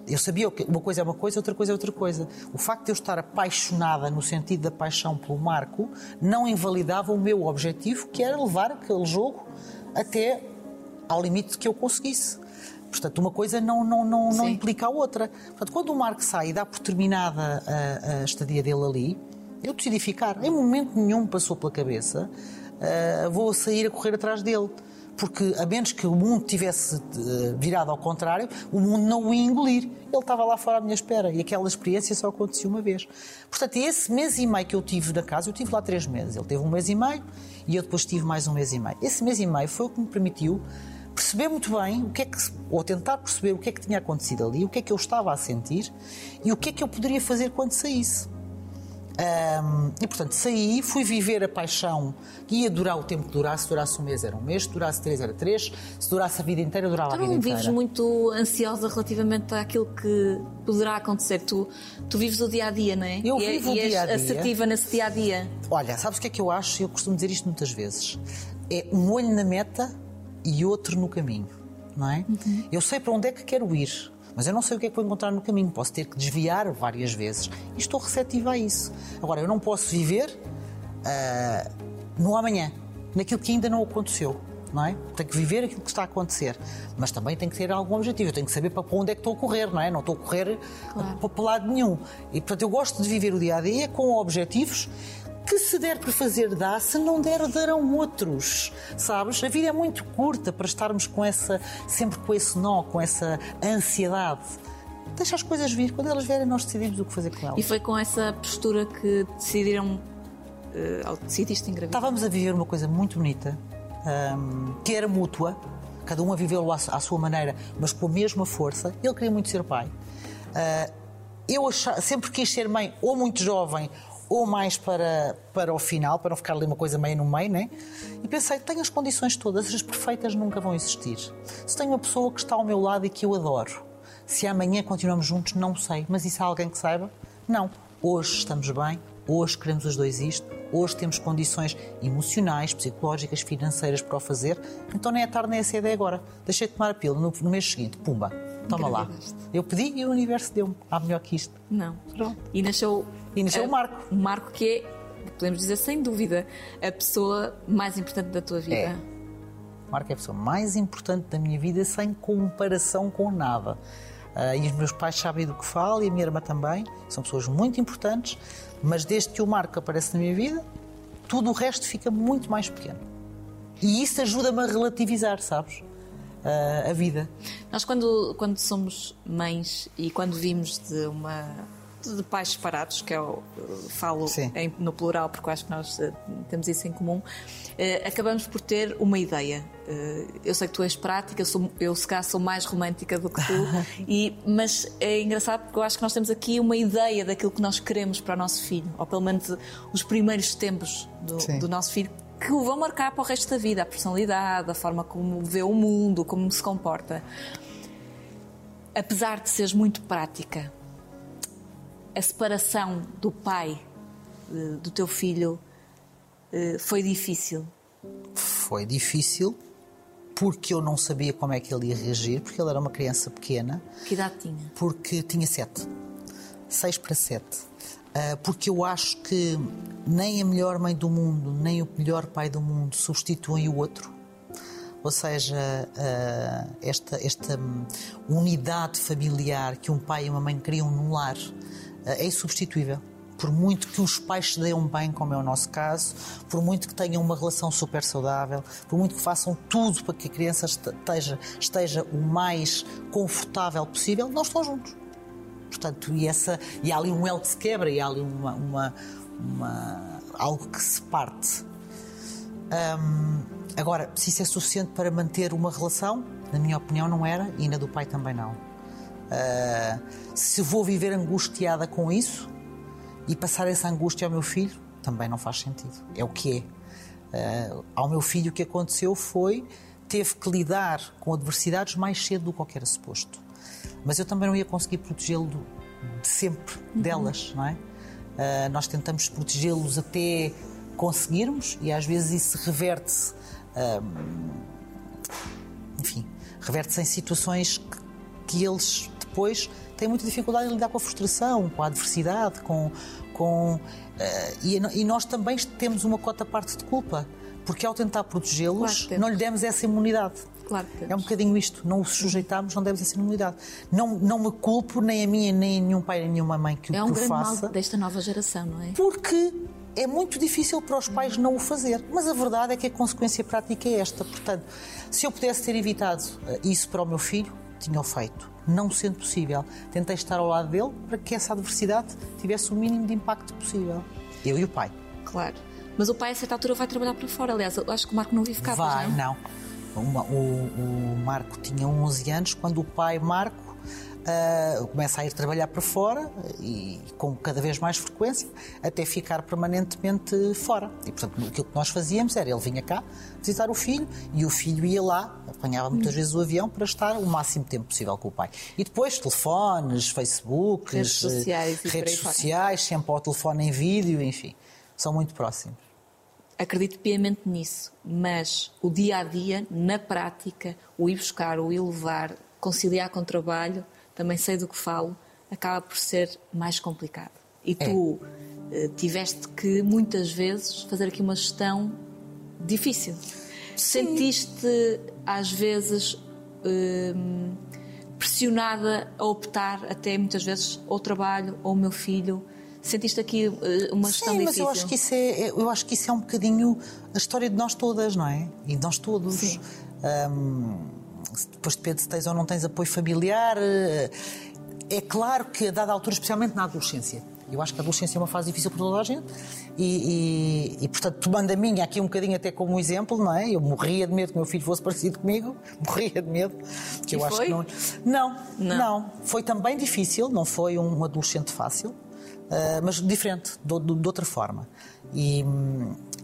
Eu sabia que uma coisa é uma coisa, outra coisa é outra coisa. O facto de eu estar apaixonada no sentido da paixão pelo Marco não invalidava o meu objetivo, que era levar aquele jogo até ao limite que eu conseguisse. Portanto, uma coisa não, não, não, não implica a outra. Portanto, quando o Marco sai e dá por terminada a, a estadia dele ali, eu decidi ficar. Em momento nenhum me passou pela cabeça, ah, vou sair a correr atrás dele. Porque, a menos que o mundo tivesse eh, virado ao contrário, o mundo não o ia engolir. Ele estava lá fora à minha espera e aquela experiência só acontecia uma vez. Portanto, esse mês e meio que eu tive na casa, eu tive lá três meses. Ele teve um mês e meio e eu depois tive mais um mês e meio. Esse mês e meio foi o que me permitiu perceber muito bem o que é que, ou tentar perceber o que é que tinha acontecido ali, o que é que eu estava a sentir e o que é que eu poderia fazer quando saísse. Ahm, e portanto saí, fui viver a paixão que ia durar o tempo que durasse, se durasse um mês era um mês, se durasse três era três, se durasse a vida inteira durava Tu a vida não inteira. vives muito ansiosa relativamente àquilo que poderá acontecer. Tu, tu vives o dia a dia, não é? Eu e, é- vivo o e és dia-a-dia. assertiva nesse dia a dia. Olha, sabes o que é que eu acho? Eu costumo dizer isto muitas vezes. É um olho na meta e outro no caminho, não é? Eu sei para onde é que quero ir, mas eu não sei o que é que vou encontrar no caminho. Posso ter que desviar várias vezes e estou receptiva a isso. Agora, eu não posso viver ah, no amanhã, naquilo que ainda não aconteceu. Não é? Tenho que viver aquilo que está a acontecer, mas também tenho que ter algum objetivo. Eu tenho que saber para onde é que estou a correr, não é? Não estou a correr para, para lado nenhum. E portanto, eu gosto de viver o dia a dia com objetivos que se der para fazer dá, se não der darão outros, sabes? A vida é muito curta para estarmos com essa sempre com esse nó, com essa ansiedade. Deixa as coisas vir, quando elas vierem nós decidimos o que fazer com elas. E foi com essa postura que decidiram. eh, ao decidiste engravidar. Estávamos a viver uma coisa muito bonita, hum, que era mútua, cada um a vivê-lo à, à sua maneira, mas com a mesma força. Ele queria muito ser pai. Ah, eu acha- sempre quis ser mãe, ou muito jovem, ou mais para, para o final, para não ficar ali uma coisa meio no meio, né? E pensei, tenho as condições todas, as perfeitas nunca vão existir. Se tenho uma pessoa que está ao meu lado e que eu adoro, Se amanhã continuamos juntos, não sei. Mas isso há alguém que saiba? Não. Hoje estamos bem, hoje queremos os dois isto, hoje temos condições emocionais, psicológicas, financeiras para o fazer, então nem é tarde nem é cedo, é agora. Deixei de tomar a pílula no, no mês seguinte, pumba, toma lá. Eu pedi e o universo deu-me. Há melhor que isto. Não. Pronto. E nasceu. E nasceu o Marco. O Marco que é, podemos dizer sem dúvida, a pessoa mais importante da tua vida. É. O Marco é a pessoa mais importante da minha vida, sem comparação com nada. Ah, e os meus pais sabem do que falo e a minha irmã também. São pessoas muito importantes, mas desde que o Marco aparece na minha vida, tudo o resto fica muito mais pequeno. E isso ajuda-me a relativizar, sabes? A vida. Nós, quando, quando somos mães e quando vimos de uma. de pais separados, que eu eh, falo em- no plural, porque acho que nós eh, temos isso em comum, eh, acabamos por ter uma ideia. Eh, eu sei que tu és prática, eu, sou, eu se calhar sou mais romântica do que tu, <laughs> e, mas é engraçado porque eu acho que nós temos aqui uma ideia daquilo que nós queremos para o nosso filho, ou pelo menos os primeiros tempos do, do nosso filho, que o vão marcar para o resto da vida, a personalidade, a forma como vê o mundo, como se comporta apesar de seres muito prática, a separação do pai eh, do teu filho eh, foi difícil. Foi difícil porque eu não sabia como é que ele ia reagir, porque ele era uma criança pequena. Que idade tinha? porque tinha sete. Seis para sete. Ah, porque eu acho que nem a melhor mãe do mundo, nem o melhor pai do mundo substituem o outro. Ou seja, ah, esta, esta hum, unidade familiar que um pai e uma mãe criam num lar ah, é insubstituível. Por muito que os pais se deem bem, como é o nosso caso, por muito que tenham uma relação super saudável, por muito que façam tudo para que a criança este- esteja, esteja o mais confortável possível, não estão juntos. Portanto, e, essa, e há ali um elo que se quebra, e há ali uma, uma- uma- algo que se parte. Agora, se isso é suficiente para manter uma relação, na minha opinião, não era, e na do pai também não. Ah, se vou viver angustiada com isso e passar essa angústia ao meu filho, também não faz sentido. É o que é. Ah, ao meu filho, o que aconteceu foi teve que lidar com adversidades mais cedo do que qualquer suposto. Mas eu também não ia conseguir protegê-lo de sempre delas, não é? Ah, nós tentamos protegê-los até conseguirmos e às vezes isso reverte-se enfim, reverte-se em situações que, que eles depois têm muita dificuldade em lidar com a frustração, com a adversidade, com. com eh, e, e nós também temos uma cota parte de culpa, porque ao tentar Claro protegê-los, temos. não lhe demos essa imunidade. Claro que É um temos. bocadinho isto, não os sujeitarmos, não demos essa imunidade. Não, não me culpo, nem a minha, nem a nenhum pai, nem nenhuma mãe que, É o- um que o grande faça mal desta nova geração, não é? porque é muito difícil para os pais não o fazer. Mas a verdade é que a consequência prática é esta. Portanto, se eu pudesse ter evitado eh, isso para o meu filho, tinha o feito. Não sendo possível, tentei estar ao lado dele para que essa adversidade tivesse o mínimo de impacto possível. Eu e o pai. Claro. Mas o pai, a certa altura, vai trabalhar para fora. Aliás, acho que o Marco não vive cá, Vai, não? não. Uma- o, o Marco tinha 11 anos quando o pai Marco ah, começa a ir trabalhar para fora e com cada vez mais frequência até ficar permanentemente fora. E portanto aquilo que nós fazíamos era ele vinha cá visitar o filho e o filho ia lá, apanhava muitas vezes o avião para estar o máximo tempo possível com o pai. E depois telefones, Facebook, Redes sociais redes sociais, sempre ao telefone em vídeo, enfim, são muito próximos. Acredito piamente nisso, mas o dia a dia, na prática, o ir buscar, o ir levar, conciliar com o trabalho, também sei do que falo, acaba por ser mais complicado. E tu eh, tiveste que, muitas vezes, fazer aqui uma gestão difícil. Sentiste, às vezes, hum, pressionada a optar, até muitas vezes, ou trabalho ou o meu filho. Sentiste aqui eh, uma gestão Sim, mas difícil? eu acho, que isso é, eu acho que isso é um bocadinho a história de nós todas, não é? E de nós todos. Sim. Hum, depois depende se tens ou não tens apoio familiar. eh, É claro que a dada altura, especialmente na adolescência, eu acho que a adolescência é uma fase difícil para toda a gente e, e, e, portanto, tomando a minha aqui um bocadinho até como exemplo, não é? Eu morria de medo que o meu filho fosse parecido comigo, <laughs> morria de medo. Que eu E acho foi? que não, não, Não. não. Foi também difícil, não foi um adolescente fácil. Uh, mas diferente, de, de- outra forma. E,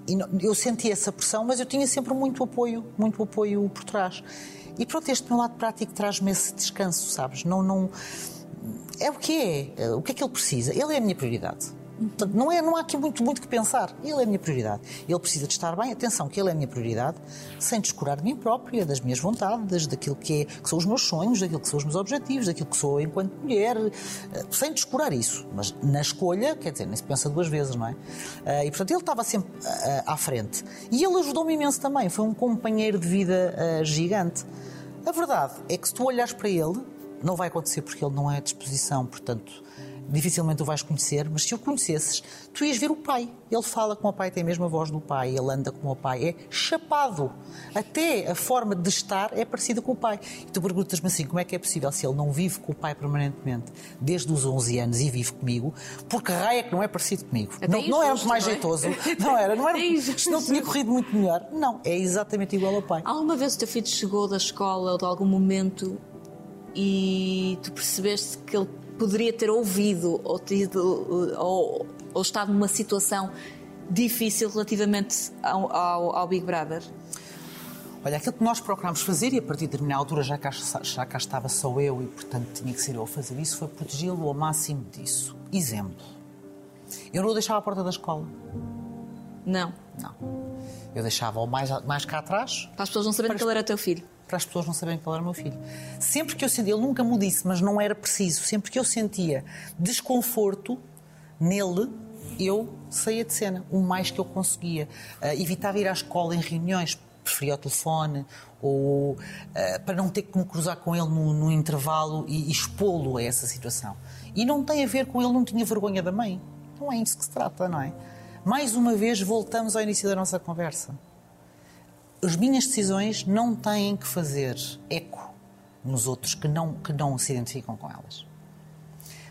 e eu senti essa pressão, mas eu tinha sempre muito apoio, muito apoio por trás. E pronto, este meu lado prático traz-me esse descanso, sabes? Não, não, é o que é. O que é que ele precisa? Ele é a minha prioridade. Não, é, não há aqui muito, muito que pensar. Ele é a minha prioridade. Ele precisa de estar bem. Atenção, que ele é a minha prioridade, sem descurar de mim própria, das minhas vontades, daquilo que, é, que são os meus sonhos, daquilo que são os meus objetivos, daquilo que sou enquanto mulher, eh, sem descurar isso. Mas na escolha, quer dizer, nem se pensa duas vezes, não é? Eh, E portanto, ele estava sempre eh, à frente. E ele ajudou-me imenso também. Foi um companheiro de vida gigante. A verdade é que se tu olhares para ele, não vai acontecer porque ele não é à disposição, portanto, dificilmente o vais conhecer, mas se o conhecesses, tu ias ver o pai. Ele fala como o pai, tem a mesma voz do pai, ele anda como o pai, é chapado. Até a forma de estar é parecida com o pai. E tu perguntas-me assim, como é que é possível se ele não vive com o pai permanentemente desde os 11 anos e vive comigo, porque raio é que não é parecido comigo. Até não, não era muito injusto, mais não é? jeitoso. <laughs> Não era, não era. É. Se não tinha corrido muito melhor. Não, é exatamente igual ao pai. Alguma vez o teu filho chegou da escola ou de algum momento e tu percebeste que ele poderia ter ouvido ou, tido, ou, ou estado numa situação difícil relativamente ao, ao- ao Big Brother? Olha, aquilo que nós procurámos fazer, e a partir de determinada altura já cá, já cá estava só eu e, portanto, tinha que ser eu a fazer isso, foi protegê-lo ao máximo disso. Exemplo. Eu não o deixava à porta da escola. Não. Não. Eu deixava-o mais, mais cá atrás, Para as pessoas não saberem que ele era teu filho. Para as pessoas não saberem qual era o meu filho. Sempre que eu sentia, ele nunca me disse, mas não era preciso, sempre que eu sentia desconforto nele, eu saía de cena, o mais que eu conseguia. Ah, evitava ir à escola em reuniões, preferia o telefone, ou ah, para não ter que me cruzar com ele no, no intervalo e, e expô-lo a essa situação. E não tem a ver com ele não tinha vergonha da mãe. Não é isso que se trata, não é? Mais uma vez voltamos ao início da nossa conversa as minhas decisões não têm que fazer eco nos outros que não, que não se identificam com elas.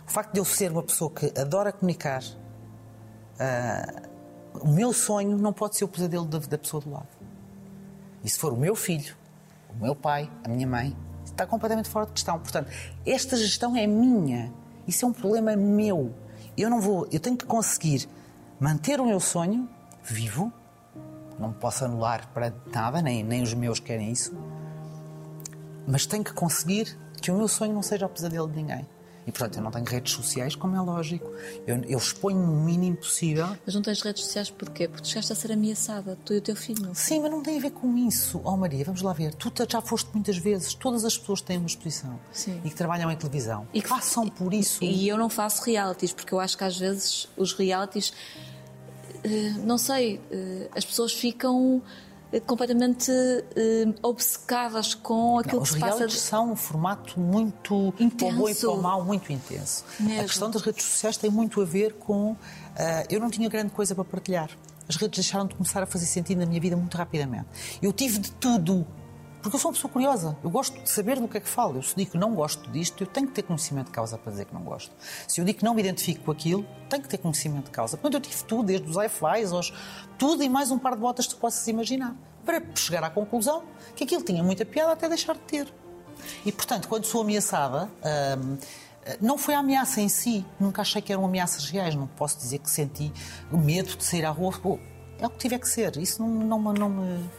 O facto de eu ser uma pessoa que adora comunicar, ah, o meu sonho não pode ser o pesadelo da, da pessoa do lado. E se for o meu filho, o meu pai, a minha mãe, está completamente fora de questão. Portanto, esta gestão é minha. Isso é um problema meu. Eu não vou, eu tenho que conseguir manter o meu sonho vivo, não posso anular para nada, nem, nem os meus querem isso, mas tenho que conseguir que o meu sonho não seja o pesadelo de ninguém. E portanto, eu não tenho redes sociais, como é lógico. Eu, eu exponho no mínimo possível. Mas não tens redes sociais porquê? Porque chegaste a ser ameaçada, tu e o teu filho. Sim, mas não tem a ver com isso. Oh Maria, vamos lá ver. Tu já foste muitas vezes. Todas as pessoas têm uma exposição Sim. e que trabalham em televisão. E que- passam por isso. E eu não faço realities, porque eu acho que às vezes os realities, não sei, eh, as pessoas ficam eh, completamente eh, obcecadas com aquilo Não, os que se passa. realities são um formato muito Intenso. para o bom e para o mal, muito intenso. Mesmo. A questão das redes sociais tem muito a ver com. ah, eu não tinha grande coisa para partilhar. As redes deixaram de começar a fazer sentido na minha vida muito rapidamente. Eu tive de tudo. Porque eu sou uma pessoa curiosa. Eu gosto de saber do que é que falo. Eu se digo que não gosto disto, eu tenho que ter conhecimento de causa para dizer que não gosto. Se eu digo que não me identifico com aquilo, tenho que ter conhecimento de causa. Portanto, eu tive tudo, desde os wi-fi aos... Tudo e mais um par de botas que possas imaginar. Para chegar à conclusão que aquilo tinha muita piada até deixar de ter. E, portanto, quando sou ameaçada, hum, não foi a ameaça em si. Nunca achei que eram ameaças reais. Não posso dizer que senti medo de sair à rua. É o que tiver que ser. Isso não, não, não, me,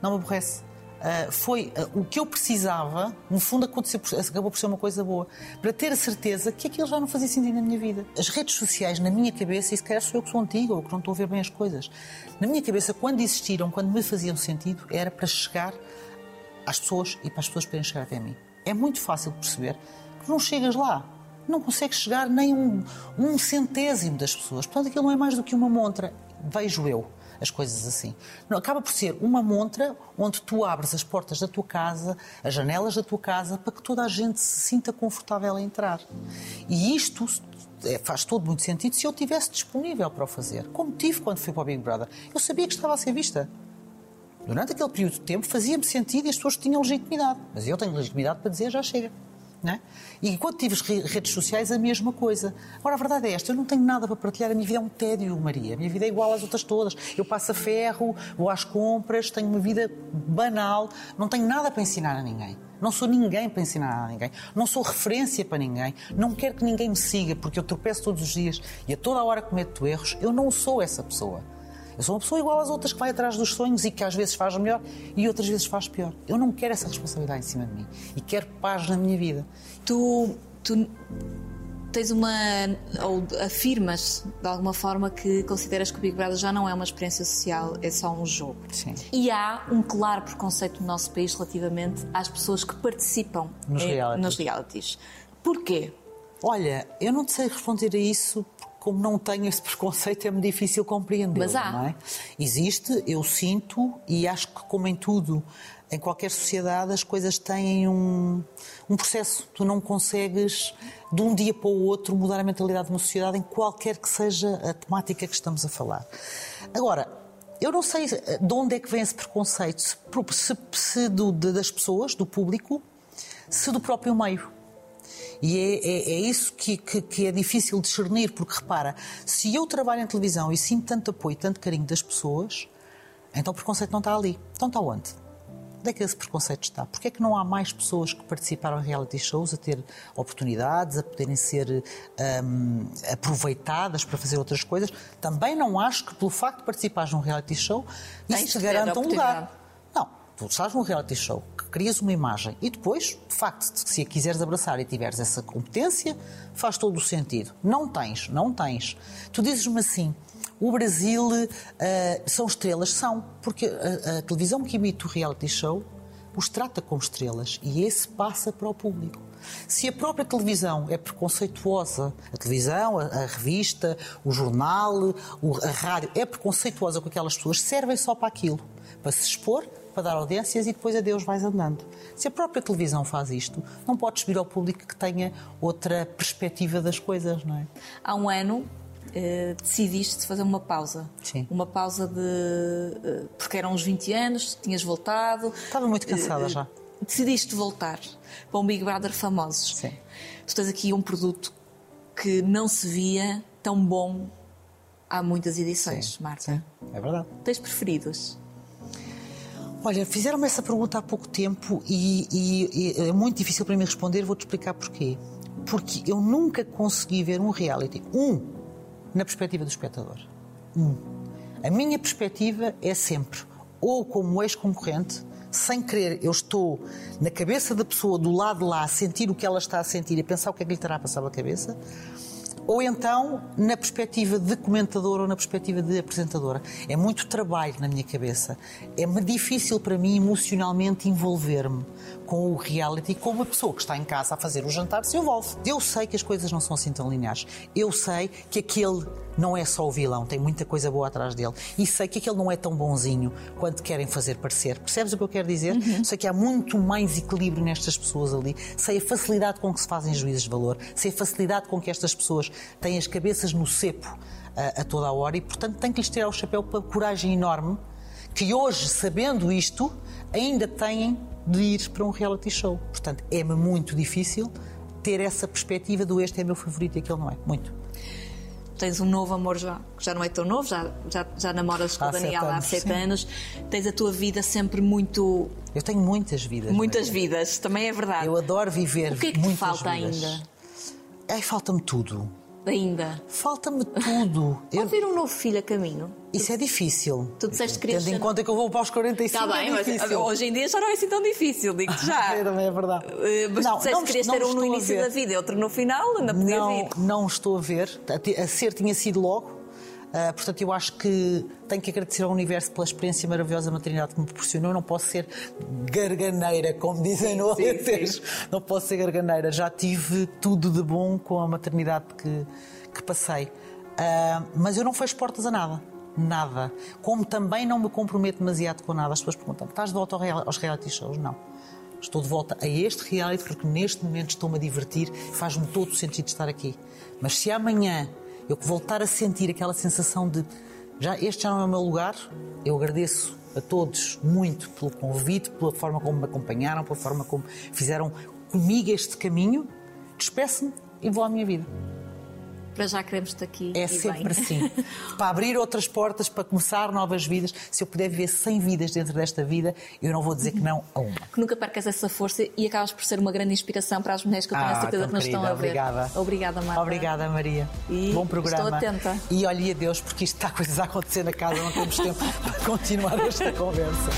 não me aborrece. Ah, foi ah, o que eu precisava, no fundo aconteceu, acabou por ser uma coisa boa, para ter a certeza que aquilo já não fazia sentido na minha vida. As redes sociais, na minha cabeça, e se calhar sou eu que sou antiga ou que não estou a ver bem as coisas, na minha cabeça, quando existiram, quando me faziam sentido, era para chegar às pessoas e para as pessoas poderem chegar até mim. É muito fácil perceber que não chegas lá. Não consegues chegar nem um, um centésimo das pessoas. Portanto, aquilo não é mais do que uma montra. Vejo eu as coisas assim. Acaba por ser uma montra onde tu abres as portas da tua casa, as janelas da tua casa, para que toda a gente se sinta confortável a entrar. E isto é, faz todo muito sentido se eu estivesse disponível para o fazer. Como tive quando fui para o Big Brother. Eu sabia que estava a ser vista. Durante aquele período de tempo fazia-me sentido e as pessoas tinham legitimidade. Mas eu tenho legitimidade para dizer já chega. Não é? E enquanto tive redes sociais, a mesma coisa. Agora, a verdade é esta: eu não tenho nada para partilhar. A minha vida é um tédio, Maria. A minha vida é igual às outras todas. Eu passo a ferro, vou às compras, tenho uma vida banal, não tenho nada para ensinar a ninguém. Não sou ninguém para ensinar a ninguém. Não sou referência para ninguém. Não quero que ninguém me siga porque eu tropeço todos os dias e a toda hora cometo erros. Eu não sou essa pessoa. Eu sou uma pessoa igual às outras que vai atrás dos sonhos e que às vezes faz melhor e outras vezes faz pior. Eu não quero essa responsabilidade em cima de mim e quero paz na minha vida. Tu, tu tens uma. ou afirmas de alguma forma que consideras que o Big Brother já não é uma experiência social, é só um jogo. Sim. E há um claro preconceito no nosso país relativamente às pessoas que participam Nos eh, realities. nos realities. Porquê? Olha, eu não te sei responder a isso, porque como não tenho esse preconceito, é-me difícil compreender. Mas há. É? Existe, eu sinto, e acho que, como em tudo, em qualquer sociedade, as coisas têm um, um processo. Tu não consegues, de um dia para o outro, mudar a mentalidade de uma sociedade em qualquer que seja a temática que estamos a falar. Agora, eu não sei de onde é que vem esse preconceito, se, se, se do, das pessoas, do público, se do próprio meio. E é, é- é isso que, que- que é difícil discernir, porque repara, se eu trabalho em televisão e sinto tanto apoio, tanto carinho das pessoas, então o preconceito não está ali. Então está onde? Onde é que esse preconceito está? Porquê é que não há mais pessoas que participaram em reality shows a ter oportunidades, a poderem ser hum, aproveitadas para fazer outras coisas? Também não acho que pelo facto de participares num reality show isso te garanta um lugar. Tu estás num reality show, que crias uma imagem e depois, de facto, se a quiseres abraçar e tiveres essa competência, faz todo o sentido. Não tens, não tens. Tu dizes-me assim, o Brasil ah, são estrelas? São, porque a, a televisão que emite o reality show os trata como estrelas e esse passa para o público. Se a própria televisão é preconceituosa, a televisão, a, a revista, o jornal, o- a rádio é preconceituosa com aquelas pessoas, servem só para aquilo, para se expor, para dar audiências e depois a Deus vais andando. Se a própria televisão faz isto, não podes vir ao público que tenha outra perspectiva das coisas, não é? Há um ano eh, decidiste fazer uma pausa. Sim. Uma pausa de. eh, porque eram uns 20 anos, tinhas voltado. Estava muito cansada Eh, já. Decidiste voltar para um Big Brother famosos. Sim. Tu tens aqui um produto que não se via tão bom há muitas edições, Marta. É verdade. Tens preferidos? Olha, fizeram-me essa pergunta há pouco tempo e, e- e é muito difícil para mim responder, vou-te explicar porquê. Porque eu nunca consegui ver um reality, um, na perspectiva do espectador. Um. A minha perspectiva é sempre, ou como ex-concorrente, sem querer, eu estou na cabeça da pessoa do lado de lá a sentir o que ela está a sentir e a pensar o que é que lhe terá a passar pela cabeça, ou então na perspectiva de comentadora ou na perspectiva de apresentadora. É muito trabalho na minha cabeça. É-me difícil para mim emocionalmente envolver-me com o reality, com uma pessoa que está em casa a fazer o jantar se eu volto. Eu sei que as coisas não são assim tão lineares. Eu sei que aquele não é só o vilão, tem muita coisa boa atrás dele. E sei que aquele não é tão bonzinho quanto querem fazer parecer. Percebes o que eu quero dizer? Sei que há muito mais equilíbrio nestas pessoas ali. Sei a facilidade com que se fazem juízes de valor. Sei a facilidade com que estas pessoas têm as cabeças no cepo a, a toda a hora e, portanto, tenho que lhes tirar o chapéu pela coragem enorme que hoje, sabendo isto, ainda têm de ir para um reality show. Portanto, é-me muito difícil ter essa perspectiva do este é meu favorito e aquele não é. Muito. Tens um novo amor já, que já não é tão novo, já, já, já namoras com Daniela sete há sete sim. anos. Tens a tua vida sempre muito. Eu tenho muitas vidas. muitas vidas, também é verdade. Eu adoro viver O que é que te falta vidas. ainda? Ai, falta-me tudo. Ainda. Falta-me tudo. <laughs> Eu- Pode vir um novo filho a caminho. Isso é difícil. Tu disseste que querias Tendo em conta que eu vou para os 45 Está bem, é mas difícil. hoje em dia já não é assim tão difícil, digo-te já. <laughs> É, também é verdade. Eh, Mas tu disseste que querias não ter um no início da vida e outro no final, ainda podia não, vir. não estou a ver. A ser tinha sido logo. Ah, portanto, eu acho que tenho que agradecer ao universo pela experiência maravilhosa maternidade que me proporcionou. Não posso ser garganeira, como dizem no Alentejo. Não posso ser garganeira. Já tive tudo de bom com a maternidade que, que passei. Ah, mas eu não fecho portas a nada. Nada. Como também não me comprometo demasiado com nada. As pessoas perguntam: estás de volta aos reality shows? Não. Estou de volta a este reality porque neste momento estou-me a divertir e faz-me todo o sentido estar aqui. Mas se amanhã eu voltar a sentir aquela sensação de já este já não é o meu lugar, eu agradeço a todos muito pelo convite, pela forma como me acompanharam, pela forma como fizeram comigo este caminho. Despeço-me e vou à minha vida. Para já queremos-te aqui. É sempre bem. assim. <laughs> para abrir outras portas, para começar novas vidas. Se eu puder viver 100 vidas dentro desta vida, eu não vou dizer que não a uma. Que nunca percas essa força e acabas por ser uma grande inspiração para as mulheres que eu tenho a certeza que nos estão a Ah, ver. Obrigada. Obrigada, Marta. Obrigada, Maria. E Bom programa. estou atenta. E olhe a Deus, porque isto está coisas a acontecer na casa, não temos tempo <laughs> para continuar esta conversa.